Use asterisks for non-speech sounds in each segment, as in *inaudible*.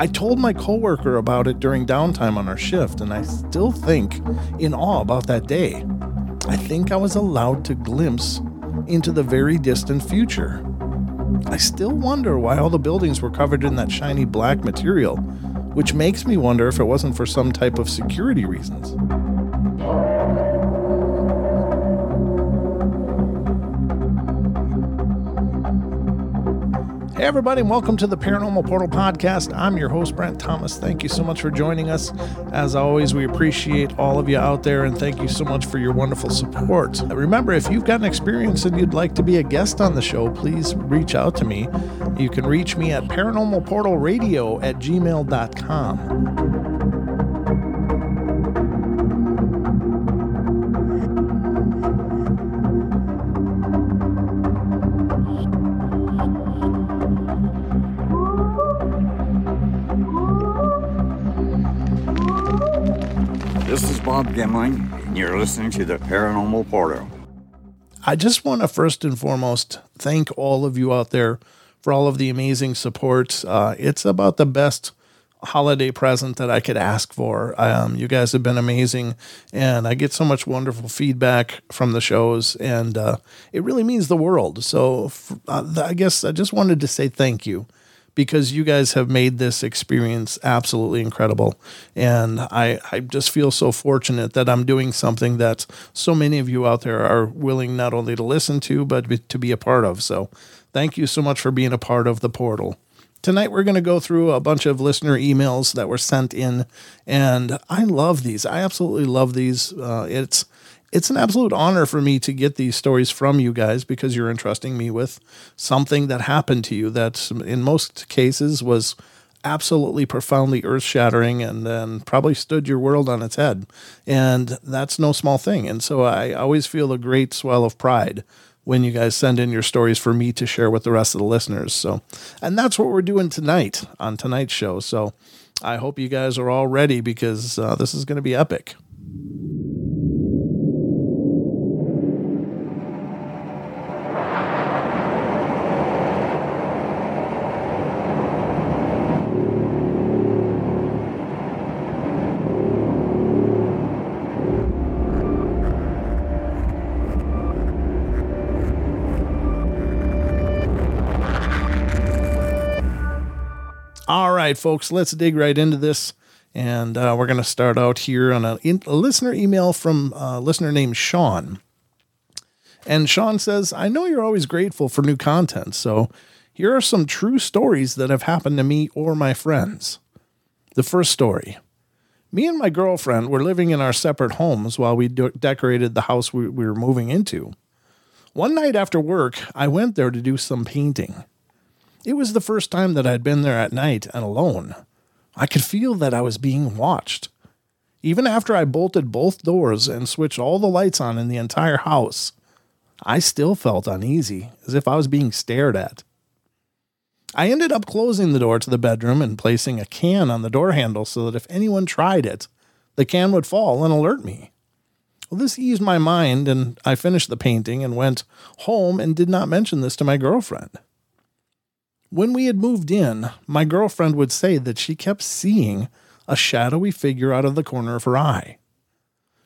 I told my coworker about it during downtime on our shift, and I still think in awe about that day. I think I was allowed to glimpse into the very distant future. I still wonder why all the buildings were covered in that shiny black material, which makes me wonder if it wasn't for some type of security reasons. Hey, everybody, welcome to the Paranormal Portal Podcast. I'm your host, Brent Thomas. Thank you so much for joining us. As always, we appreciate all of you out there, and thank you so much for your wonderful support. Remember, if you've got an experience and you'd like to be a guest on the show, please reach out to me. You can reach me at paranormalportalradio at gmail.com. Bob Gymlan, and you're listening to the Paranormal Portal. I just want to first and foremost thank all of you out there for all of the amazing support. Uh, it's about the best holiday present that I could ask for. Um, you guys have been amazing, and I get so much wonderful feedback from the shows, and uh, it really means the world. So uh, I guess I just wanted to say thank you because you guys have made this experience absolutely incredible. And I, I just feel so fortunate that I'm doing something that so many of you out there are willing not only to listen to, but to be a part of. So thank you so much for being a part of the portal. Tonight, we're going to go through a bunch of listener emails that were sent in, and I love these. I absolutely love these. Uh, it's it's an absolute honor for me to get these stories from you guys because you're entrusting me with something that happened to you that, in most cases, was absolutely profoundly earth shattering and then probably stood your world on its head. And that's no small thing. And so I always feel a great swell of pride when you guys send in your stories for me to share with the rest of the listeners. So, and that's what we're doing tonight on tonight's show. So I hope you guys are all ready because uh, this is going to be epic. All right, folks, let's dig right into this. And uh, we're going to start out here on a, in, a listener email from a listener named Sean. And Sean says, I know you're always grateful for new content. So here are some true stories that have happened to me or my friends. The first story Me and my girlfriend were living in our separate homes while we de- decorated the house we, we were moving into. One night after work, I went there to do some painting. It was the first time that I'd been there at night and alone. I could feel that I was being watched. Even after I bolted both doors and switched all the lights on in the entire house, I still felt uneasy, as if I was being stared at. I ended up closing the door to the bedroom and placing a can on the door handle so that if anyone tried it, the can would fall and alert me. Well, this eased my mind, and I finished the painting and went home and did not mention this to my girlfriend. When we had moved in, my girlfriend would say that she kept seeing a shadowy figure out of the corner of her eye.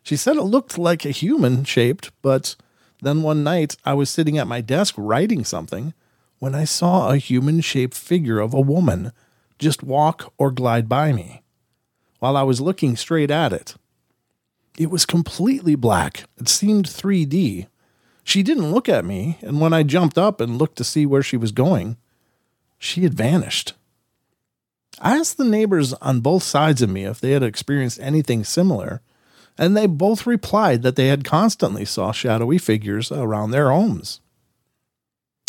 She said it looked like a human shaped, but then one night I was sitting at my desk writing something when I saw a human shaped figure of a woman just walk or glide by me while I was looking straight at it. It was completely black. It seemed 3D. She didn't look at me, and when I jumped up and looked to see where she was going, she had vanished. I asked the neighbors on both sides of me if they had experienced anything similar, and they both replied that they had constantly saw shadowy figures around their homes.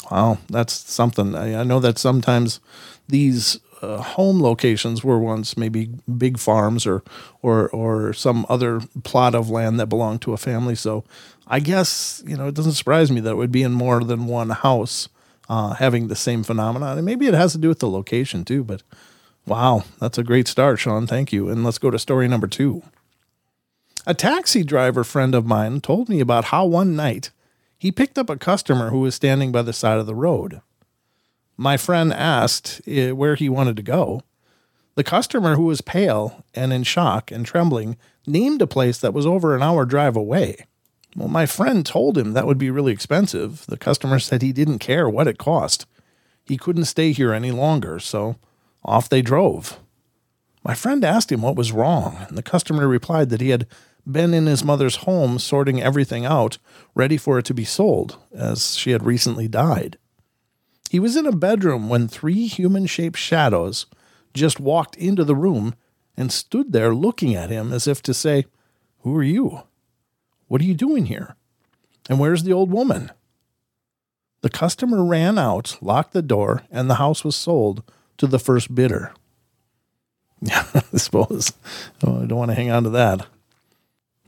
Wow, that's something. I, I know that sometimes these uh, home locations were once maybe big farms or or or some other plot of land that belonged to a family. So I guess you know it doesn't surprise me that it would be in more than one house uh, having the same phenomenon. And maybe it has to do with the location too. But wow, that's a great start, Sean. Thank you. And let's go to story number two. A taxi driver friend of mine told me about how one night he picked up a customer who was standing by the side of the road. My friend asked eh, where he wanted to go. The customer, who was pale and in shock and trembling, named a place that was over an hour drive away. Well, my friend told him that would be really expensive. The customer said he didn't care what it cost. He couldn't stay here any longer, so off they drove. My friend asked him what was wrong, and the customer replied that he had been in his mother's home sorting everything out, ready for it to be sold, as she had recently died. He was in a bedroom when three human shaped shadows just walked into the room and stood there looking at him as if to say, Who are you? What are you doing here? And where's the old woman? The customer ran out, locked the door, and the house was sold to the first bidder. *laughs* Yeah, I suppose. Oh, I don't want to hang on to that.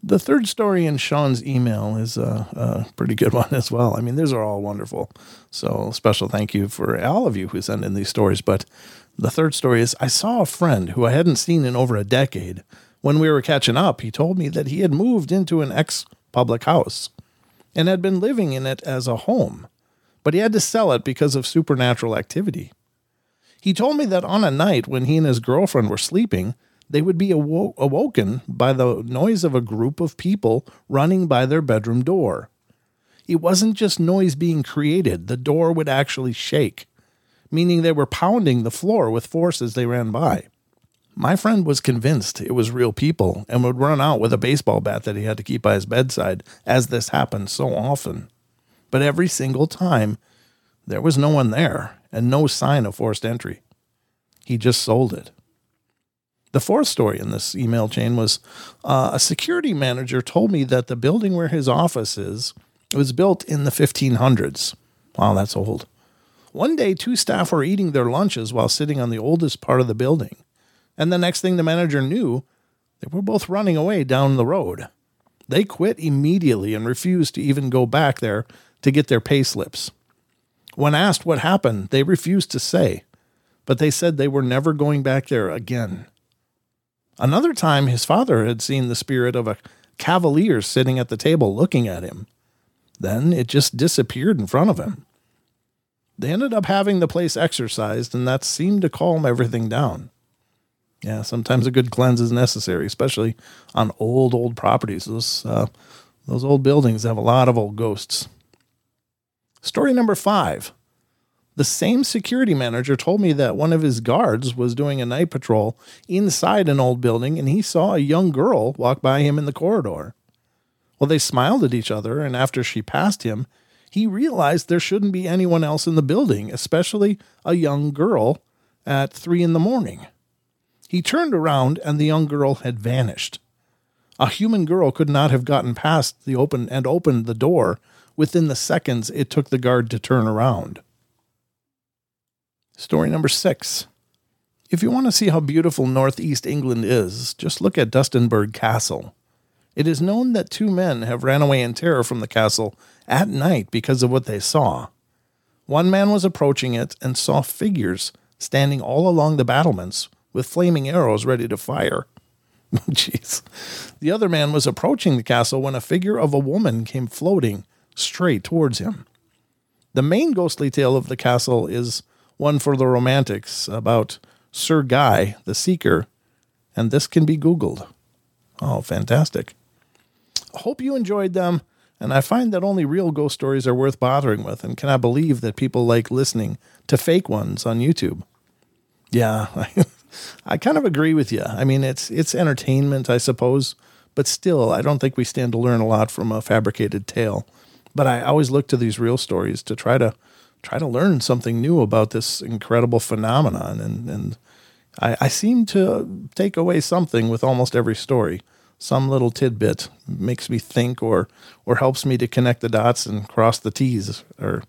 The third story in Sean's email is a, a, pretty good *laughs* one as well. I mean, these are all wonderful. So, special thank you for all of you who send in these stories. But the third story is I saw a friend who I hadn't seen in over a decade. When we were catching up, he told me that he had moved into an ex public house and had been living in it as a home, but he had to sell it because of supernatural activity. He told me that on a night when he and his girlfriend were sleeping, they would be awo- awoken by the noise of a group of people running by their bedroom door. It wasn't just noise being created, the door would actually shake, meaning they were pounding the floor with force as they ran by. My friend was convinced it was real people and would run out with a baseball bat that he had to keep by his bedside, as this happened so often. But every single time, there was no one there and no sign of forced entry. He just sold it. The fourth story in this email chain was uh, a security manager told me that the building where his office is was built in the 1500s. Wow, that's old. One day, two staff were eating their lunches while sitting on the oldest part of the building. And the next thing the manager knew, they were both running away down the road. They quit immediately and refused to even go back there to get their pay slips. When asked what happened, they refused to say, but they said they were never going back there again. Another time, his father had seen the spirit of a cavalier sitting at the table looking at him. Then it just disappeared in front of him. They ended up having the place exorcised, and that seemed to calm everything down. Yeah, sometimes a good cleanse is necessary, especially on old, old properties. Those, uh, those old buildings have a lot of old ghosts. Story number five the same security manager told me that one of his guards was doing a night patrol inside an old building and he saw a young girl walk by him in the corridor. Well, they smiled at each other, and after she passed him, he realized there shouldn't be anyone else in the building, especially a young girl at three in the morning. He turned around and the young girl had vanished. A human girl could not have gotten past the open and opened the door within the seconds it took the guard to turn around. Story number six. If you want to see how beautiful northeast England is, just look at Dunstanburgh Castle. It is known that two men have ran away in terror from the castle at night because of what they saw. One man was approaching it and saw figures standing all along the battlements with flaming arrows ready to fire. *laughs* Jeez. The other man was approaching the castle when a figure of a woman came floating straight towards him. The main ghostly tale of the castle is one for the romantics about Sir Guy, the Seeker, and this can be Googled. Oh, fantastic. Hope you enjoyed them, and I find that only real ghost stories are worth bothering with, and cannot believe that people like listening to fake ones on YouTube. Yeah, *laughs* I, kind of agree with you. I mean, it's it's entertainment, I suppose, but still, I don't think we stand to learn a lot from a fabricated tale. But I always look to these real stories to try to try to learn something new about this incredible phenomenon. And, and I, I seem to take away something with almost every story. Some little tidbit makes me think or, or helps me to connect the dots and cross the T's. Or,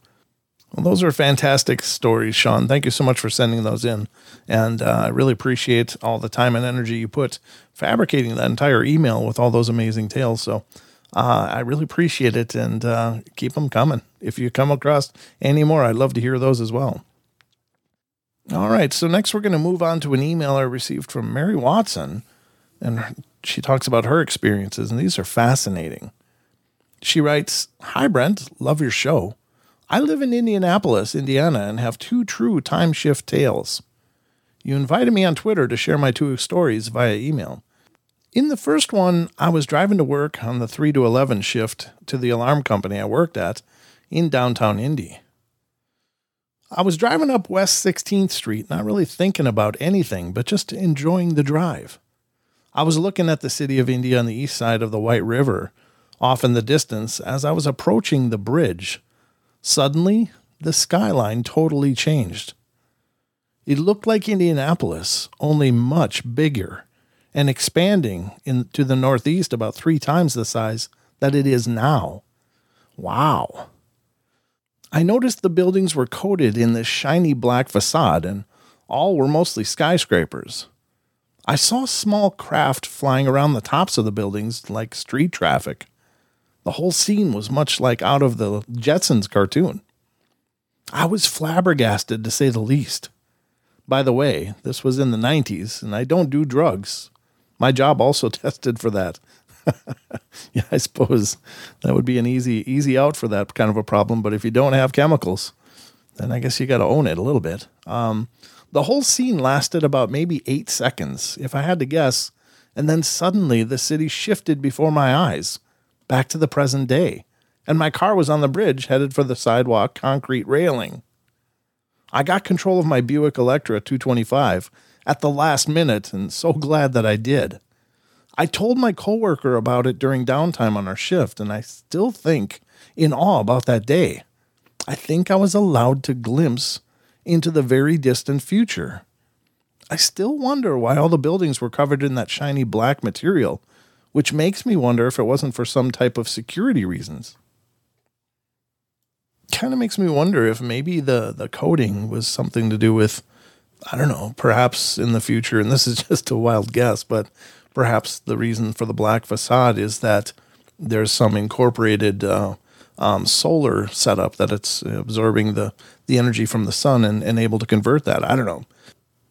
well, those are fantastic stories, Sean. Thank you so much for sending those in. And uh, I really appreciate all the time and energy you put fabricating that entire email with all those amazing tales. So, uh, I really appreciate it and uh, keep them coming. If you come across any more, I'd love to hear those as well. All right, so next we're going to move on to an email I received from Mary Watson, And she talks about her experiences, and these are fascinating. She writes Hi, Brent. Love your show. I live in Indianapolis, Indiana, and have two true time shift tales. You invited me on Twitter to share my two stories via email. In the first one, I was driving to work on the 3 to 11 shift to the alarm company I worked at in downtown Indy. I was driving up West 16th Street, not really thinking about anything, but just enjoying the drive. I was looking at the city of Indy on the east side of the White River, off in the distance, as I was approaching the bridge. Suddenly, the skyline totally changed. It looked like Indianapolis, only much bigger and expanding into the northeast about three times the size that it is now. Wow. I noticed the buildings were coated in this shiny black facade, and all were mostly skyscrapers. I saw small craft flying around the tops of the buildings like street traffic. The whole scene was much like out of the Jetsons cartoon. I was flabbergasted to say the least. By the way, this was in the 90s, and I don't do drugs. My job also *laughs* tested for that. *laughs* yeah, I suppose that would be an easy easy out for that kind of a problem. But if you don't have chemicals, then I guess you got to own it a little bit. Um, the whole scene lasted about maybe eight seconds, if I had to guess, and then suddenly the city shifted before my eyes, back to the present day, and my car was on the bridge headed for the sidewalk concrete railing. I got control of my Buick Electra 225 at the last minute, and so glad that I did. I told my coworker about it during downtime on our shift, and I still think in awe about that day. I think I was allowed to glimpse into the very distant future. I still wonder why all the buildings were covered in that shiny black material, which makes me wonder if it wasn't for some type of security reasons. Kind of makes me wonder if maybe the, the coating was something to do with, I don't know, perhaps in the future, and this is *laughs* just a wild guess, but perhaps the reason for the black facade is that there's some incorporated uh, um, solar setup that it's absorbing the, the energy from the sun and, and able to convert that. I don't know.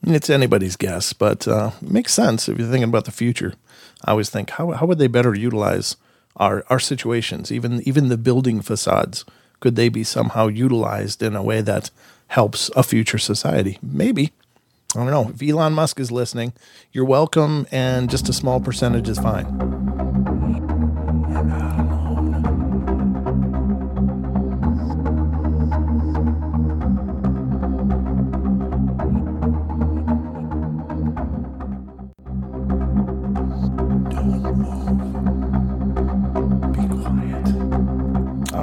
It's anybody's guess, but uh, makes sense if you're thinking about the future. I always think how, how would they better utilize our, our situations, even even the building facades? Could they be somehow utilized in a way that helps a future society? Maybe. I don't know. If Elon Musk is listening, you're welcome, and just a small percentage is fine.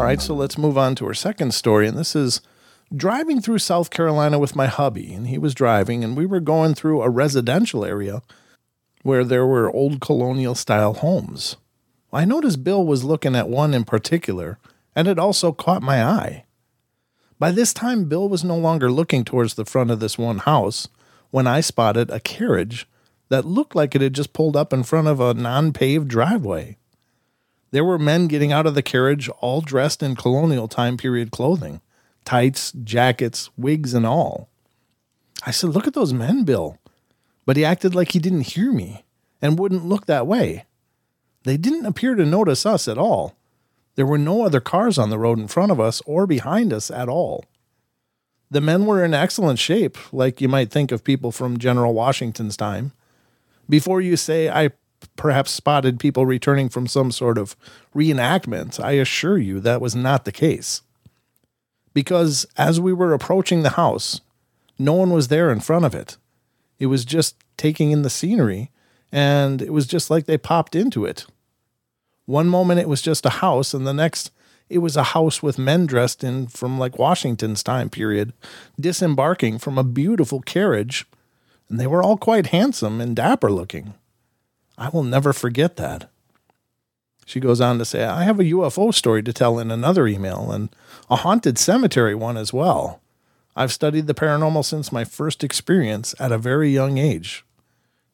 Right, so hmm. let's move on to our second story, and this is driving through South Carolina with my hubby, and he was driving, and we were going through a residential area where there were old colonial style homes. I noticed Bill was looking at one in particular, and it also caught my eye. By this time, Bill was no longer looking towards the front of this one house when I spotted a carriage that looked like it had just pulled up in front of a non paved driveway. There were men getting out of the carriage, all dressed in colonial time period clothing tights, jackets, wigs, and all. I said, Look at those men, Bill. But he acted like he didn't hear me and wouldn't look that way. They didn't appear to notice us at all. There were no other cars on the road in front of us or behind us at all. The men were in excellent shape, like you might think of people from General Washington's time. Before you say I perhaps spotted people returning from some sort of reenactment, I assure you that was not the case because as we were approaching the house, no one was there in front of it. It was just taking in the scenery, and it was just like they popped into it. One moment it was just a house, and the next it was a house with men dressed in from like Washington's time period, disembarking from a beautiful carriage, and they were all quite handsome and dapper looking. I will never forget that. She goes on to say, I have a UFO story to tell in another email and a haunted cemetery one as well. I've studied the paranormal since my first experience at a very young age.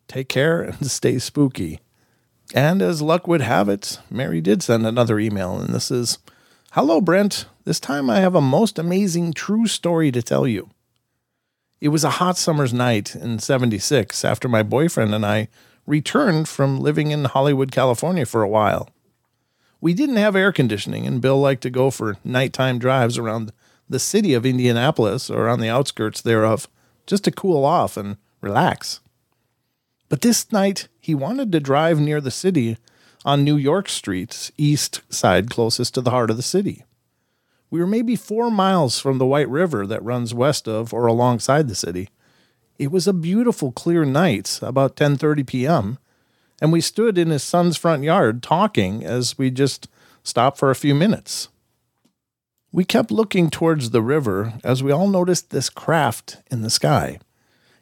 Take care and *laughs* stay spooky. And as luck would have it, Mary did send another email, and this is Hello, Brent. This time I have a most amazing true story to tell you. It was a hot summer's night in 76 after my boyfriend and I returned from living in Hollywood, California for a while. We didn't have air conditioning, and Bill liked to go for nighttime drives around the city of Indianapolis or on the outskirts thereof just to cool off and relax. But this night, he wanted to drive near the city on New York Street's east side, closest to the heart of the city. We were maybe four miles from the White River that runs west of or alongside the city. It was a beautiful, clear night, about 10:30 p.m., and we stood in his son's front yard talking as we just stopped for a few minutes. We kept looking towards the river as we all noticed this craft in the sky.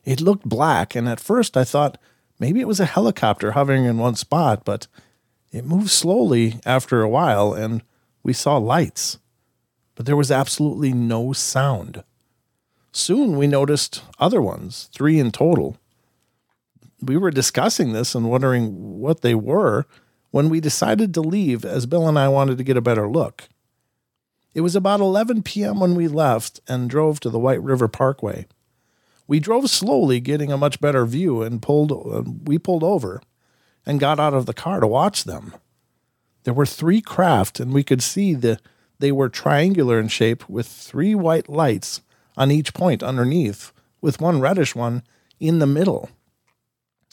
It looked black, and at first I thought maybe it was a helicopter hovering in one spot, but it moved slowly after a while, and we saw lights. But there was absolutely no sound. Soon we noticed other ones, three in total. We were discussing this and wondering what they were when we decided to leave as Bill and I wanted to get a better look. It was about 11 p.m. when we left and drove to the White River Parkway. We drove slowly, getting a much better view, and pulled. Uh, we pulled over and got out of the car to watch them. There were three craft, and we could see that they were triangular in shape with three white lights on each point underneath, with one reddish one in the middle.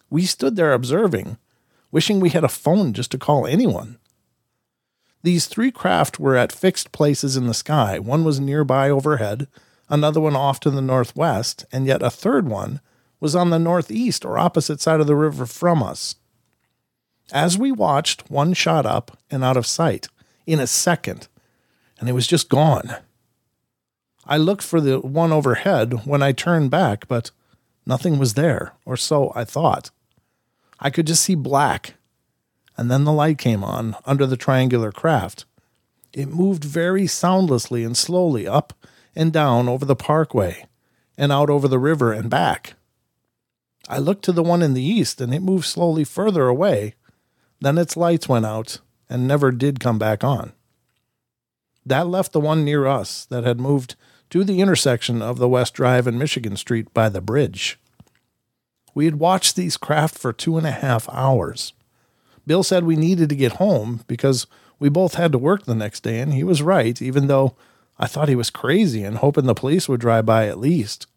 We stood there observing, wishing we had a phone just to call anyone. These three craft were at fixed places in the sky. One was nearby overhead, another one off to the northwest, and yet a third one was on the northeast or opposite side of the river from us. As we watched, one shot up and out of sight in a second, and it was just gone. I looked for the one overhead when I turned back, but nothing was there, or so I thought. I could just see black and then the light came on under the triangular craft. It moved very soundlessly and slowly up and down over the parkway and out over the river and back. I looked to the one in the east and it moved slowly further away. Then its lights went out and never did come back on. That left the one near us that had moved to the intersection of the West Drive and Michigan Street by the bridge. We had watched these craft for two and a half hours. Bill said we needed to get home because we both had to work the next day, and he was right, even though I thought he was crazy and hoping the police would drive by at least.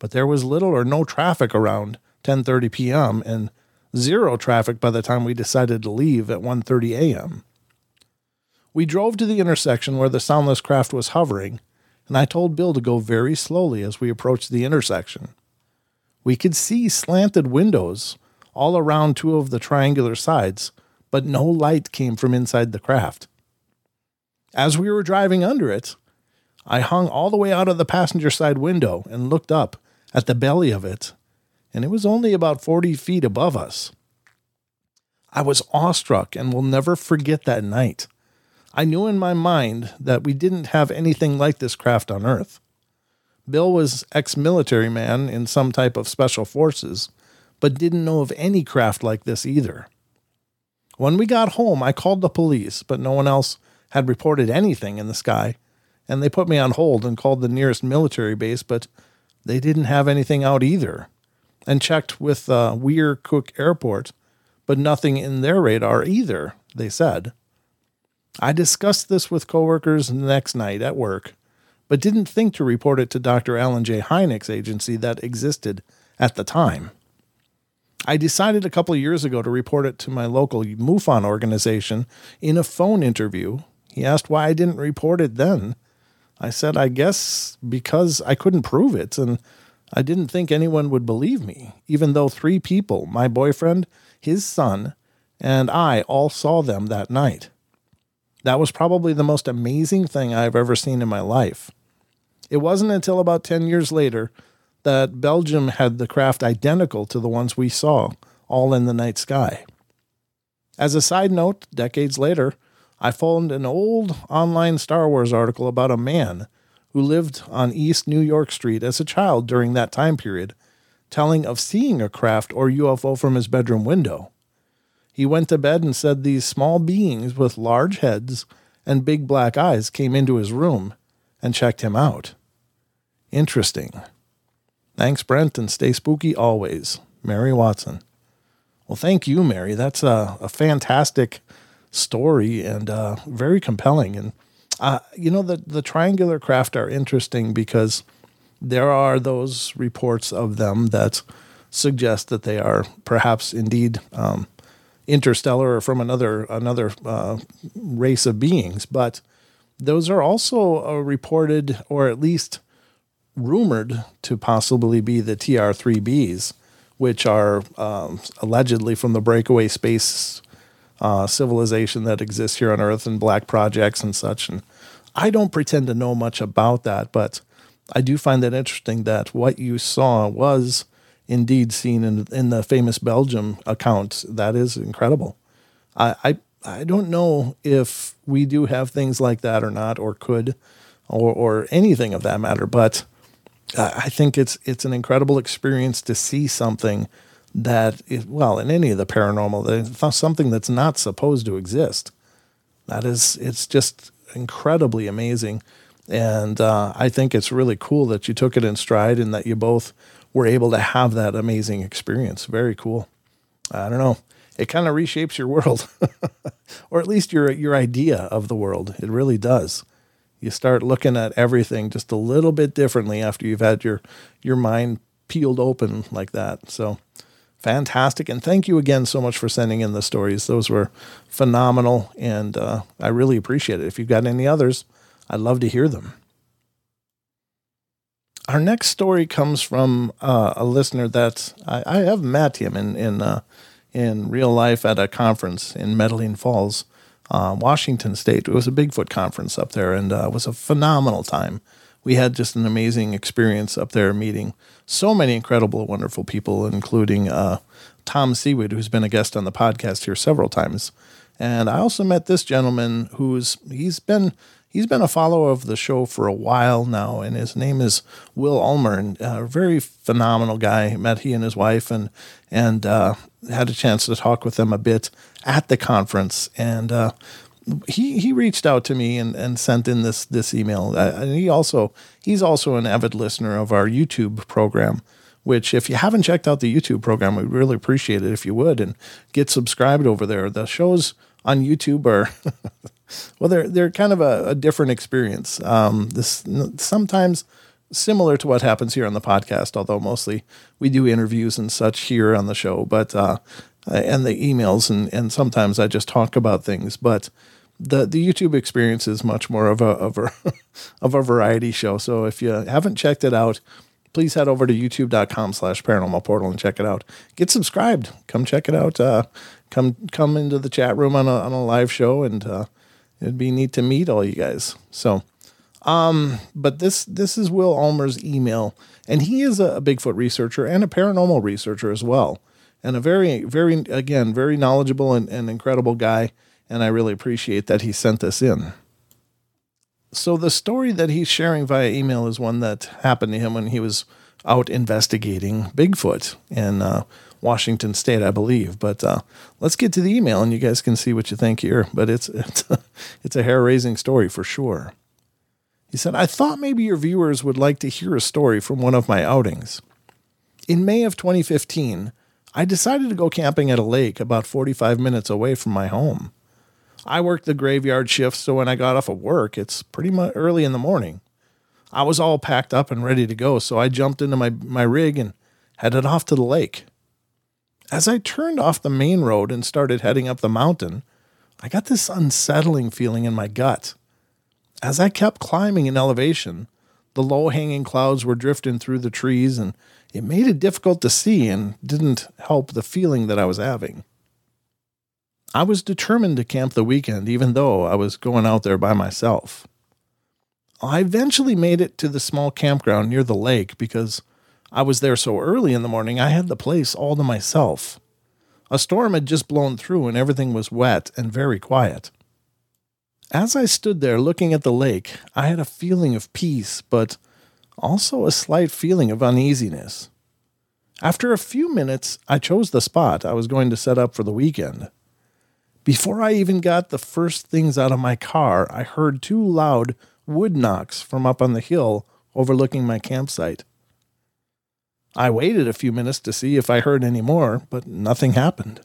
But there was little or no traffic around 10:30 p.m. and zero traffic by the time we decided to leave at 1:30 a.m. We drove to the intersection where the soundless craft was hovering, and I told Bill to go very slowly as we approached the intersection. We could see slanted windows all around two of the triangular sides, but no light came from inside the craft. As we were driving under it, I hung all the way out of the passenger side window and looked up at the belly of it, and it was only about 40 feet above us. I was awestruck and will never forget that night. I knew in my mind that we didn't have anything like this craft on Earth. Bill was ex-military man in some type of special forces, but didn't know of any craft like this either. When we got home, I called the police, but no one else had reported anything in the sky, and they put me on hold and called the nearest military base, but they didn't have anything out either, and checked with uh, Weir Cook Airport, but nothing in their radar either, they said. I discussed this with coworkers the next night at work, but didn't think to report it to Dr. Alan J. Hynek's agency that existed at the time. I decided a couple of years ago to report it to my local MUFON organization in a phone interview. He asked why I didn't report it then. I said, I guess because I couldn't prove it, and I didn't think anyone would believe me, even though three people, my boyfriend, his son, and I all saw them that night. That was probably the most amazing thing I've ever seen in my life. It wasn't until about 10 years later that Belgium had the craft identical to the ones we saw, all in the night sky. As a side note, decades later, I found an old online Star Wars article about a man who lived on East New York Street as a child during that time period, telling of seeing a craft or UFO from his bedroom window. He went to bed and said these small beings with large heads and big black eyes came into his room and checked him out. Interesting. Thanks, Brent, and stay spooky always. Mary Watson. Well, thank you, Mary. That's a, a fantastic story and uh, very compelling. And uh, you know, the the triangular craft are interesting because there are those reports of them that suggest that they are perhaps indeed um, interstellar or from another another uh, race of beings, but those are also uh, reported or at least rumored to possibly be the TR3Bs, which are um, allegedly from the breakaway space uh, civilization that exists here on Earth and black projects and such. And I don't pretend to know much about that, but I do find that interesting that what you saw was indeed seen in in the famous Belgium account. That is incredible. I, I I don't know if we do have things like that or not, or could, or or anything of that matter. But I think it's it's an incredible experience to see something that is, well in any of the paranormal, something that's not supposed to exist. That is, it's just incredibly amazing. And uh, I think it's really cool that you took it in stride and that you both were able to have that amazing experience. Very cool. I don't know. It kind of reshapes your world, *laughs* or at least your your idea of the world. It really does. You start looking at everything just a little bit differently after you've had your your mind peeled open like that. So fantastic, and thank you again so much for sending in the stories. Those were phenomenal, and uh, I really appreciate it. If you've got any others, I'd love to hear them. Our next story comes from uh, a listener that I, I, have met him in in uh, in real life at a conference in Medellin Falls, uh, Washington State. It was a Bigfoot conference up there, and uh, it was a phenomenal time. We had just an amazing experience up there, meeting so many incredible, wonderful people, including uh, Tom Sewid, who's been a guest on the podcast here several times. And I also met this gentleman who's he's been he's been a follower of the show for a while now, and his name is Will Ulmer, and a very phenomenal guy. Met he and his wife, and and uh, had a chance to talk with them a bit at the conference, and uh, he he reached out to me and, and sent in this this email. Uh, and he also he's also an avid listener of our YouTube program. Which, if you haven't checked out the YouTube program, we'd really appreciate it if you would and get subscribed over there. The shows on YouTube are *laughs* well, they're they're kind of a, a different experience. Um, this sometimes similar to what happens here on the podcast, although mostly we do interviews and such here on the show, but uh, and the emails and and sometimes I just talk about things, but the the YouTube experience is much more of a of a, *laughs* of a variety show. So if you haven't checked it out, please head over to youtube.com slash paranormal portal and check it out. Get subscribed. Come check it out. Uh, come come into the chat room on a on a live show and uh, it'd be neat to meet all you guys. So um, but this this is Will Ulmer's email, and he is a, a Bigfoot researcher and a paranormal researcher as well, and a very very again very knowledgeable and, and incredible guy. And I really appreciate that he sent this in. So the story that he's sharing via email is one that happened to him when he was out investigating Bigfoot and uh, Washington State, I believe. But uh, let's get to the email, and you guys can see what you think here. But it's it's a, *laughs* it's a hair raising story for sure. He said, I thought maybe your viewers would like to hear a story from one of my outings. In May of 2015, I decided to go camping at a lake about 45 minutes away from my home. I worked the graveyard shift, so when I got off of work, it's pretty much early in the morning. I was all packed up and ready to go, so I jumped into my, my rig and headed off to the lake. As I turned off the main road and started heading up the mountain, I got this unsettling feeling in my gut. As I kept climbing in elevation, the low hanging clouds were drifting through the trees, and it made it difficult to see and didn't help the feeling that I was having. I was determined to camp the weekend, even though I was going out there by myself. I eventually made it to the small campground near the lake because I was there so early in the morning I had the place all to myself. A storm had just blown through and everything was wet and very quiet. As I stood there looking at the lake, I had a feeling of peace, but also a slight feeling of uneasiness. After a few minutes, I chose the spot I was going to set up for the weekend. Before I even got the first things out of my car, I heard two loud wood knocks from up on the hill overlooking my campsite. I waited a few minutes to see if I heard any more, but nothing happened.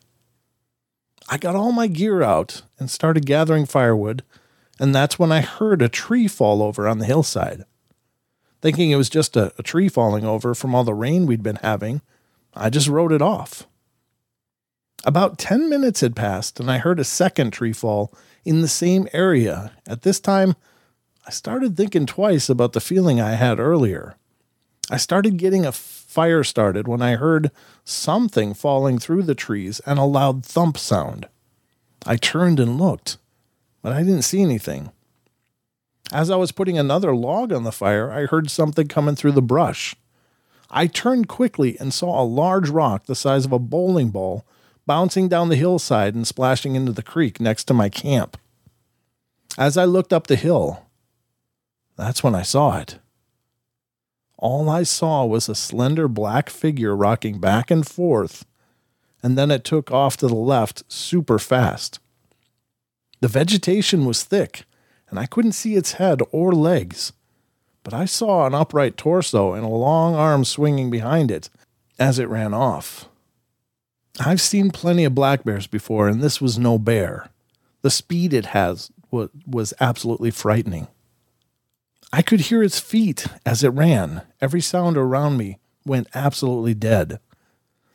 I got all my gear out and started gathering firewood, and that's when I heard a tree fall over on the hillside. Thinking it was just a, a tree falling over from all the rain we'd been having, I just wrote it off. About 10 minutes had passed, and I heard a second tree fall in the same area. At this time, I started thinking twice about the feeling I had earlier. I started getting a fire started when I heard something falling through the trees and a loud thump sound. I turned and looked, but I didn't see anything. As I was putting another log on the fire, I heard something coming through the brush. I turned quickly and saw a large rock the size of a bowling ball bouncing down the hillside and splashing into the creek next to my camp. As I looked up the hill, that's when I saw it. All I saw was a slender black figure rocking back and forth, and then it took off to the left super fast. The vegetation was thick, and I couldn't see its head or legs, but I saw an upright torso and a long arm swinging behind it as it ran off. I've seen plenty of black bears before, and this was no bear. The speed it has was absolutely frightening. I could hear its feet as it ran. Every sound around me went absolutely dead.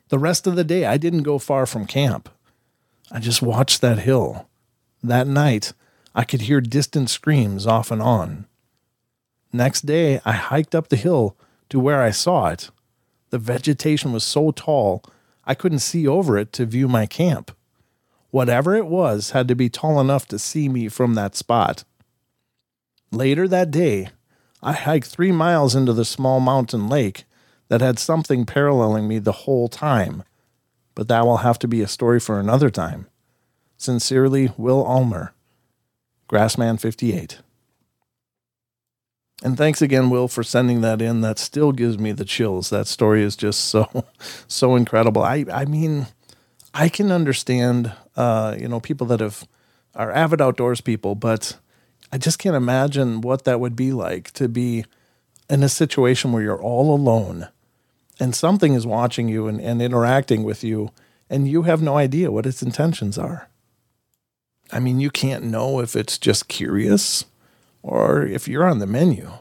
The rest of the day, I didn't go far from camp. I just watched that hill. That night, I could hear distant screams off and on. Next day, I hiked up the hill to where I saw it. The vegetation was so tall, I couldn't see over it to view my camp. Whatever it was had to be tall enough to see me from that spot. Later that day, I hiked three miles into the small mountain lake that had something paralleling me the whole time. But that will have to be a story for another time. Sincerely, Will Ulmer, Grassman 58. And thanks again, Will, for sending that in. That still gives me the chills. That story is just so, *laughs* so incredible. I, I mean, I can understand, uh, you know, people that have are avid outdoors people, but I just can't imagine what that would be like to be in a situation where you're all alone and something is watching you and, and interacting with you and you have no idea what its intentions are. I mean, you can't know if it's just curious or if you're on the menu.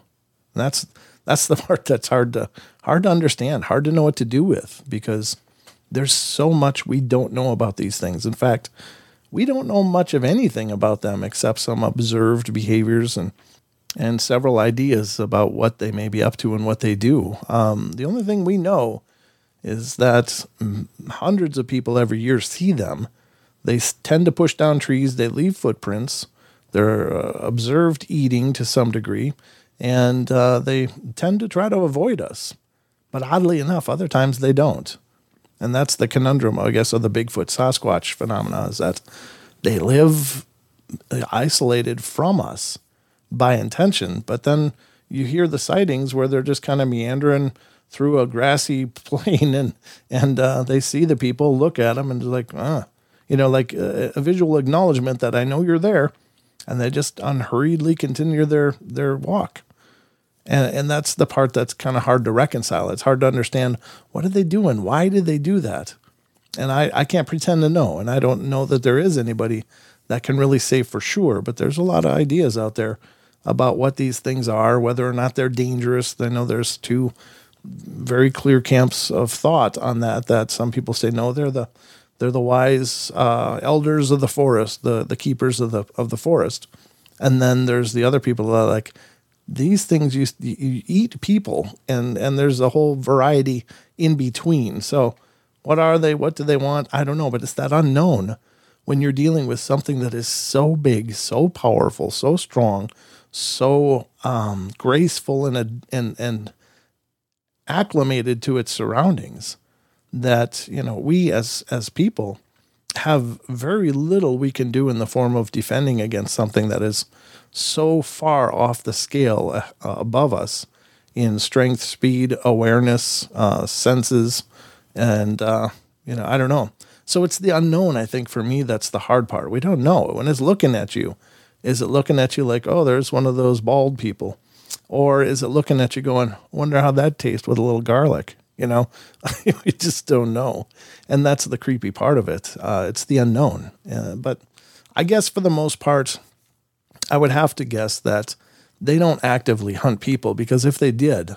That's that's the *laughs* part that's hard to hard to understand, hard to know what to do with because there's so much we don't know about these things. In fact, we don't know much of anything about them except some observed behaviors and and several ideas about what they may be up to and what they do. Um, the only thing we know is that hundreds of people every year see them. They tend to push down trees. They leave footprints. They're uh, observed eating to some degree, and uh, they tend to try to avoid us. But oddly enough, other times they don't. And that's the conundrum, I guess, of the Bigfoot Sasquatch phenomena is that they live isolated from us by intention, but then you hear the sightings where they're just kind of meandering through a grassy *laughs* plain and and uh, they see the people, look at them, and they're like, ah, you know, like a, uh, a visual acknowledgement that I know you're there, and they just unhurriedly continue their their walk. And, and that's the part that's kind of hard to reconcile. It's hard to understand what are they doing? Why did they do that? And I, I can't pretend to know. And I don't know that there is anybody that can really say for sure, but there's a lot of ideas out there about what these things are, whether or not they're dangerous. I know there's two very clear camps of thought on that. That some people say no, they're the they're the wise uh, elders of the forest, the the keepers of the of the forest, and then there's the other people that are like these things you, you eat people and and there's a whole variety in between. So what are they? What do they want? I don't know but it's that unknown when you're dealing with something that is so big so powerful so strong so um, graceful and and and acclimated to its surroundings that you know we as as people have very little we can do in the form of defending against something that is so far off the scale uh, above us in strength, speed, awareness, uh, senses, and uh, you know, I don't know. So it's the unknown. I think for me, that's the hard part. We don't know when it's looking at you. Is it looking at you like, oh, there's one of those bald people, or is it looking at you going, wonder how that tastes with a little garlic? You know, *laughs* we just don't know. And that's the creepy part of it. Uh, it's the unknown. Uh, but I guess for the most part, I would have to guess that they don't actively hunt people because if they did,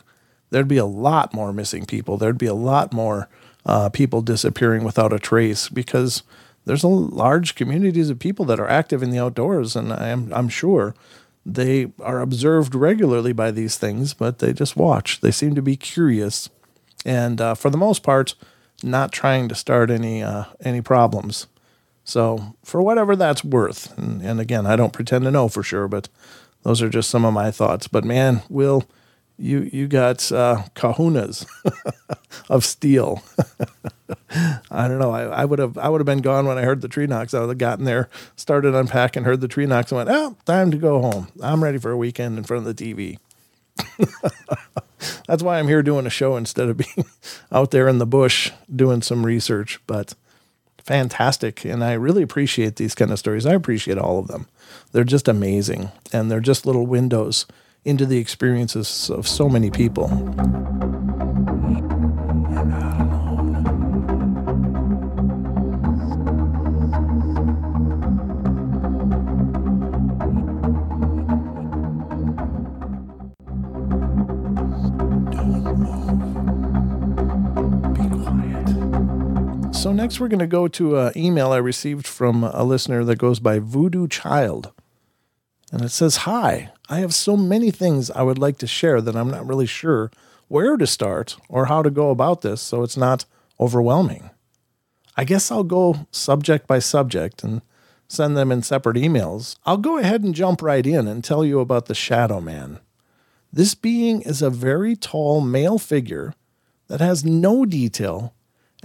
there'd be a lot more missing people. There'd be a lot more uh, people disappearing without a trace because there's a large communities of people that are active in the outdoors, and I'm I'm sure they are observed regularly by these things, but they just watch. They seem to be curious, and uh, for the most part, not trying to start any uh, any problems. So for whatever that's worth, and, and again, I don't pretend to know for sure, but those are just some of my thoughts. But man, Will, you you got uh, kahunas *laughs* of steel. *laughs* I don't know. I, I would have I would have been gone when I heard the tree knocks. I would have gotten there, started unpacking, heard the tree knocks, and went, "Oh, time to go home. I'm ready for a weekend in front of the TV." *laughs* That's why I'm here doing a show instead of being out there in the bush doing some research. But fantastic, and I really appreciate these kind of stories. I appreciate all of them. They're just amazing, and they're just little windows into the experiences of so many people. So next we're going to go to an email I received from a listener that goes by Voodoo Child. And it says, Hi, I have so many things I would like to share that I'm not really sure where to start or how to go about this so it's not overwhelming. I guess I'll go subject by subject and send them in separate emails. I'll go ahead and jump right in and tell you about the Shadow Man. This being is a very tall male figure that has no detail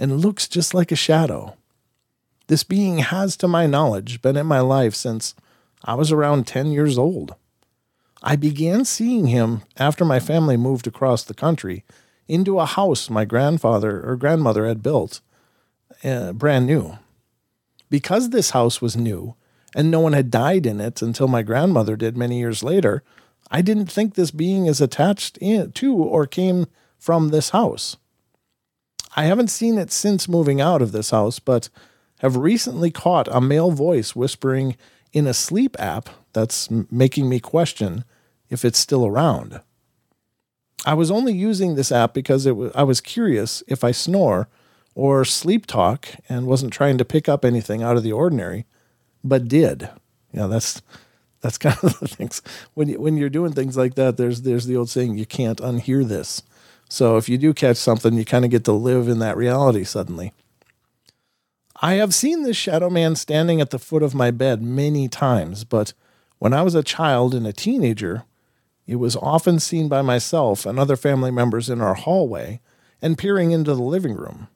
and looks just like a shadow. This being has, to my knowledge, been in my life since I was around 10 years old. I began seeing him after my family moved across the country into a house my grandfather or grandmother had built, uh, brand new. Because this house was new and no one had died in it until my grandmother did many years later, I didn't think this being is attached in, to or came from this house. I haven't seen it since moving out of this house, but have recently caught a male voice whispering in a sleep app that's making me question if it's still around. I was only using this app because it was, I was curious if I snore or sleep talk and wasn't trying to pick up anything out of the ordinary, but did. You know, that's that's *laughs* kind of the things when you, when you're doing things like that. There's there's the old saying you can't unhear this. So if you do catch something, you kind of get to live in that reality suddenly. I have seen this shadow man standing at the foot of my bed many times, but when I was a child and a teenager, it was often seen by myself and other family members in our hallway and peering into the living room.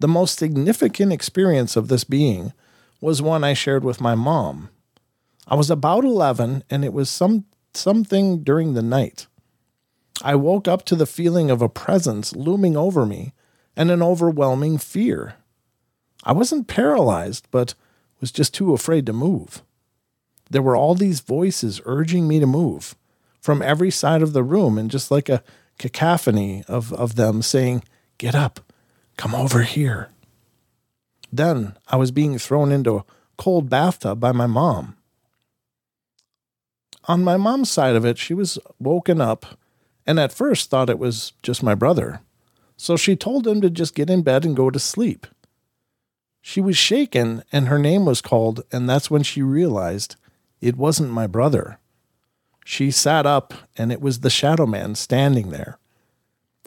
The most significant experience of this being was one I shared with my mom. I was about 11 and it was some something during the night. I woke up to the feeling of a presence looming over me and an overwhelming fear. I wasn't paralyzed, but was just too afraid to move. There were all these voices urging me to move from every side of the room, and just like a cacophony of, of them saying, Get up, come over here. Then I was being thrown into a cold bathtub by my mom. On my mom's side of it, she was woken up and at first thought it was just my brother. So she told him to just get in bed and go to sleep. She was shaken and her name was called, and that's when she realized it wasn't my brother. She sat up, and it was the shadow man standing there.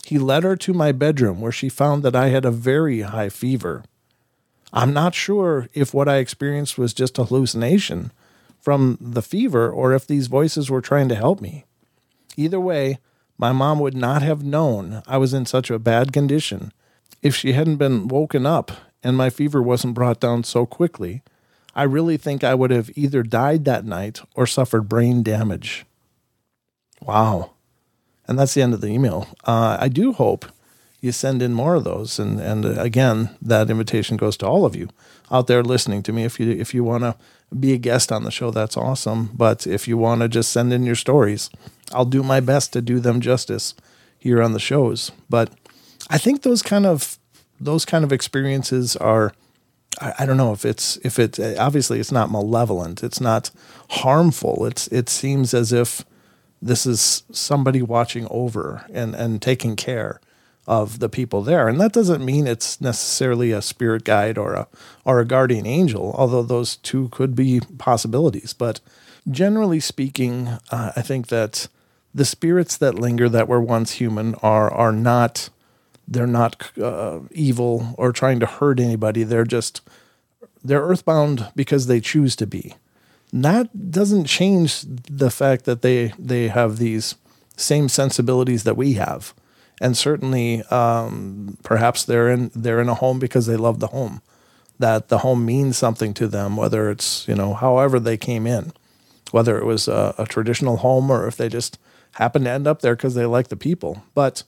He led her to my bedroom where she found that I had a very high fever. I'm not sure if what I experienced was just a hallucination from the fever or if these voices were trying to help me. Either way, my mom would not have known I was in such a bad condition if she hadn't been woken up and my fever wasn't brought down so quickly, I really think I would have either died that night or suffered brain damage. Wow. And that's the end of the email. Uh, I do hope you send in more of those. And, and uh, again, that invitation goes to all of you out there listening to me. If you, if you want to be a guest on the show, that's awesome. But if you want to just send in your stories, I'll do my best to do them justice here on the shows. But I think those kind of those kind of experiences are I, I don't know if it's if it obviously it's not malevolent, it's not harmful. It's it seems as if this is somebody watching over and and taking care of the people there. And that doesn't mean it's necessarily a spirit guide or a or a guardian angel, although those two could be possibilities. But generally speaking, uh, I think that the spirits that linger that were once human are are not they're not uh, evil or trying to hurt anybody. They're just they're earthbound because they choose to be. And that doesn't change the fact that they they have these same sensibilities that we have and certainly um, perhaps they're in they're in a home because they love the home that the home means something to them whether it's you know however they came in whether it was a, a traditional home or if they just happen to end up there because they like the people. But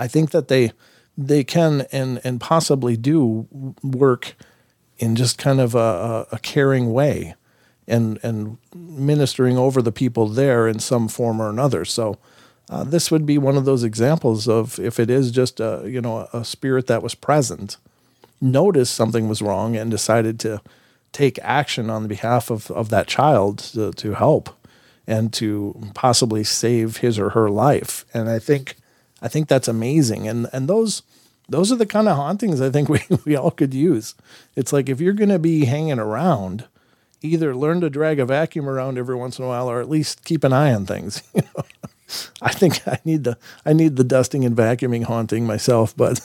i think that they they can and and possibly do work in just kind of a, a caring way and and ministering over the people there in some form or another. So uh, this would be one of those examples of if it is just a you know a spirit that was present, noticed something was wrong and decided to take action on behalf of, of that child to, to help and to possibly save his or her life. And I think I think that's amazing. And and those those are the kind of hauntings I think *laughs* we, we all could use. It's like if you're gonna be hanging around, either learn to drag a vacuum around every once in a while or at least keep an eye on things. *laughs* You know? I think *laughs* I need the I need the dusting and vacuuming haunting myself, but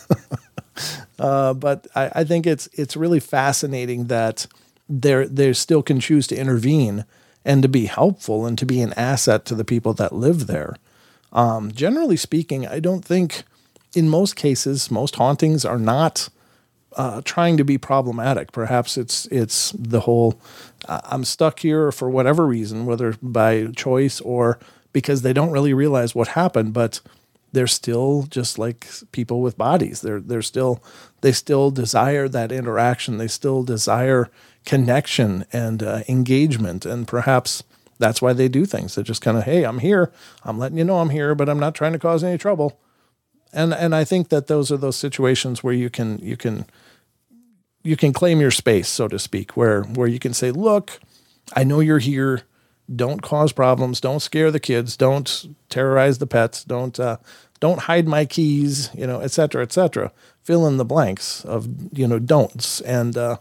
*laughs* uh, but I, I, think it's it's really fascinating that they they still can choose to intervene and to be helpful and to be an asset to the people that live there. Um, generally speaking, I don't think in most cases most hauntings are not uh, trying to be problematic. Perhaps it's it's the whole uh, I'm stuck here for whatever reason, whether by choice or because they don't really realize what happened, but they're still just like people with bodies. They're they're still they still desire that interaction. They still desire connection and uh, engagement, and perhaps that's why they do things. They're just kind of, hey, I'm here. I'm letting you know I'm here, but I'm not trying to cause any trouble. And and I think that those are those situations where you can you can you can claim your space, so to speak, where where you can say, look, I know you're here don't cause problems. Don't scare the kids. Don't terrorize the pets. Don't uh, don't hide my keys. You know, et cetera, et cetera. Fill in the blanks of you know don'ts. And uh,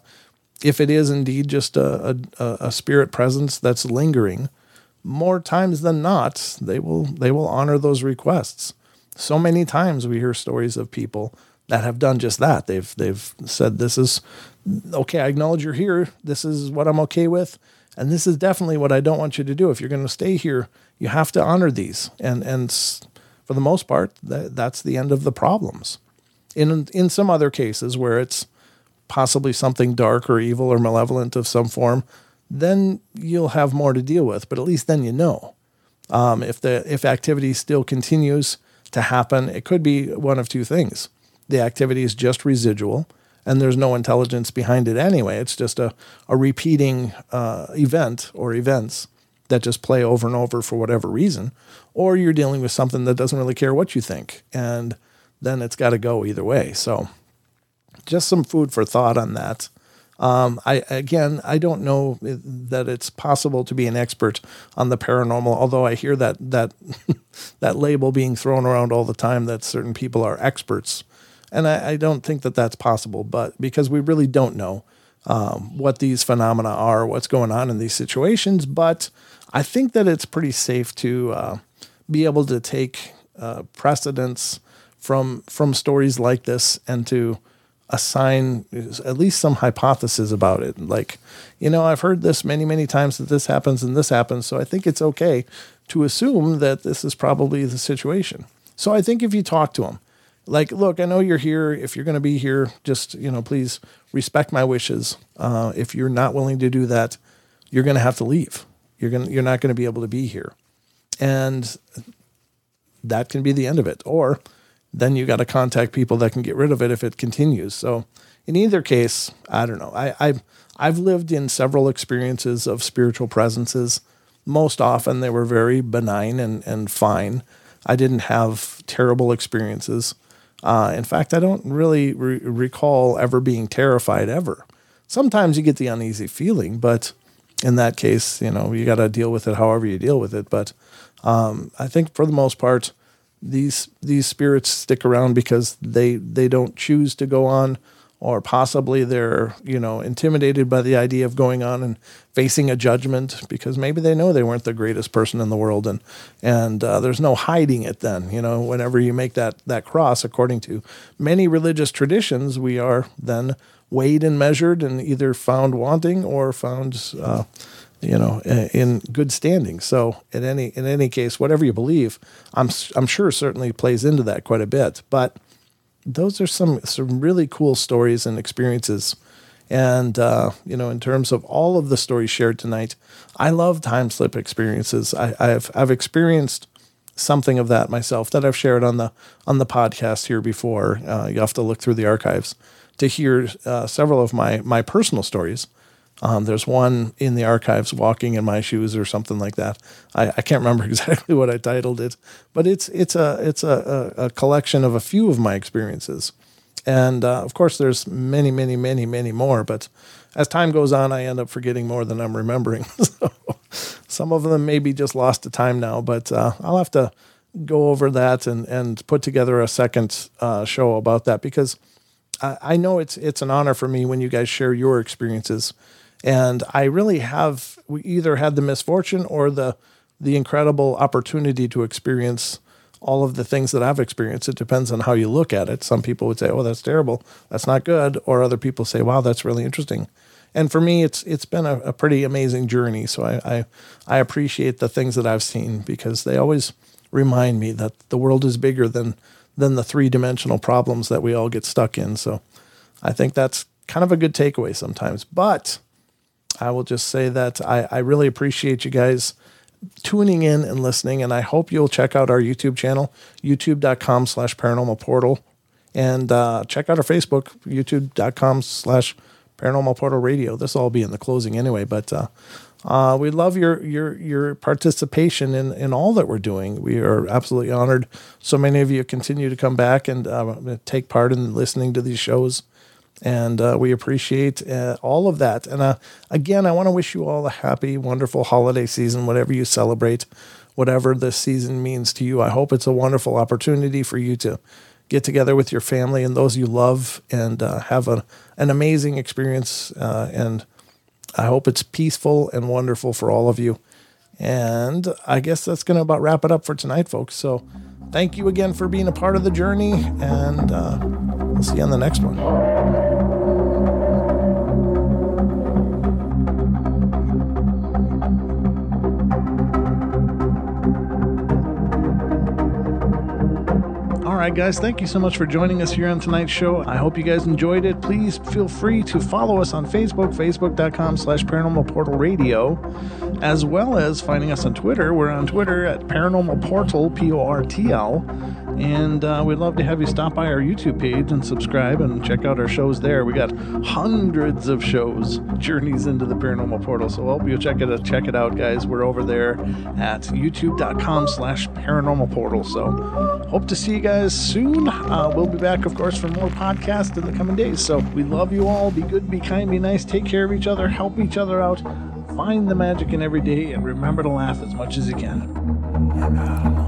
if it is indeed just a, a, a spirit presence that's lingering, more times than not, they will they will honor those requests. So many times we hear stories of people that have done just that. They've they've said this is okay. I acknowledge you're here. This is what I'm okay with and this is definitely what I don't want you to do. If you're going to stay here, you have to honor these. And and for the most part, that, that's the end of the problems. In in some other cases where it's possibly something dark or evil or malevolent of some form, then you'll have more to deal with. But at least then you know. Um, if the if activity still continues to happen, it could be one of two things. The activity is just residual, and there's no intelligence behind it anyway. It's just a, a repeating uh, event or events that just play over and over for whatever reason. Or you're dealing with something that doesn't really care what you think. And then it's got to go either way. So just some food for thought on that. Um, I again, I don't know that it's possible to be an expert on the paranormal, although I hear that that *laughs* that label being thrown around all the time that certain people are experts and I, I don't think that that's possible, but because we really don't know um, what these phenomena are, what's going on in these situations. But I think that it's pretty safe to uh, be able to take uh, precedence from from stories like this and to assign at least some hypothesis about it. Like, you know, I've heard this many, many times that this happens and this happens. So I think it's okay to assume that this is probably the situation. So I think if you talk to them, like, look, I know you're here. If you're going to be here, just, you know, please respect my wishes. Uh, if you're not willing to do that, you're going to have to leave. You're going you're not going to be able to be here. And that can be the end of it. Or then you got to contact people that can get rid of it if it continues. So in either case, I don't know. I, I've, I've lived in several experiences of spiritual presences. Most often they were very benign and, and fine. I didn't have terrible experiences. Uh, in fact, I don't really re- recall ever being terrified ever. Sometimes you get the uneasy feeling, but in that case, you know, you got to deal with it however you deal with it. But um, I think for the most part, these these spirits stick around because they they don't choose to go on or possibly they're you know intimidated by the idea of going on and facing a judgment because maybe they know they weren't the greatest person in the world and and uh, there's no hiding it then you know whenever you make that that cross according to many religious traditions we are then weighed and measured and either found wanting or found uh, you know in good standing. So in any in any case whatever you believe i'm i'm sure certainly plays into that quite a bit. But those are some some really cool stories and experiences. And uh, you know, in terms of all of the stories shared tonight, I love time slip experiences. I, have I've experienced something of that myself that I've shared on the on the podcast here before. Uh, you have to look through the archives to hear uh, several of my my personal stories. Um, there's one in the archives, "Walking in My Shoes" or something like that. I, I can't remember *laughs* exactly what I titled it, but it's it's a it's a, a, a collection of a few of my experiences, and uh, of course, there's many, many, many, many more. But as time goes on, I end up forgetting more than I'm remembering. *laughs* so some of them may be just lost to time now, but uh, I'll have to go over that and and put together a second uh, show about that because I, I know it's it's an honor for me when you guys share your experiences and I really have either had the misfortune or the the incredible opportunity to experience all of the things that I've experienced. It depends on how you look at it. Some people would say, "Oh, that's terrible. That's not good," or other people say, "Wow, that's really interesting." And for me, it's it's been a, a pretty amazing journey. So I, I I appreciate the things that I've seen because they always remind me that the world is bigger than than the three dimensional problems that we all get stuck in. So I think that's kind of a good takeaway sometimes. But I will just say that I, I really appreciate you guys tuning in and listening. And I hope you'll check out our YouTube channel, youtube.com slash paranormal portal. And uh, check out our Facebook, youtube.com slash paranormal portal radio. This will all be in the closing anyway, but uh, uh, we love your your your participation in, in all that we're doing. We are absolutely honored. So many of you continue to come back and uh, take part in listening to these shows and uh, we appreciate uh, all of that. And uh, again, I want to wish you all a happy, wonderful holiday season, whatever you celebrate, whatever this season means to you. I hope it's a wonderful opportunity for you to get together with your family and those you love and uh, have a, an amazing experience. Uh, and I hope it's peaceful and wonderful for all of you. And I guess that's going to about wrap it up for tonight, folks. So thank you again for being a part of the journey, and uh, we'll see you on the next one. Right, guys, thank you so much for joining us here on tonight's show. I hope you guys enjoyed it. Please feel free to follow us on Facebook, facebook.com slash paranormal portal radio, as well as finding us on Twitter. We're on Twitter at paranormal portal, P O R T L. And uh, we'd love to have you stop by our YouTube page and subscribe and check out our shows there. We got hundreds of shows, journeys into the paranormal portal. So hope you check it out, check it out, guys. We're over there at youtube.com slash paranormal portal. So hope to see you guys soon. Uh, we'll be back, of course, for more podcasts in the coming days. So we love you all. Be good, be kind, be nice, take care of each other, help each other out, find the magic in every day, and remember to laugh as much as you can.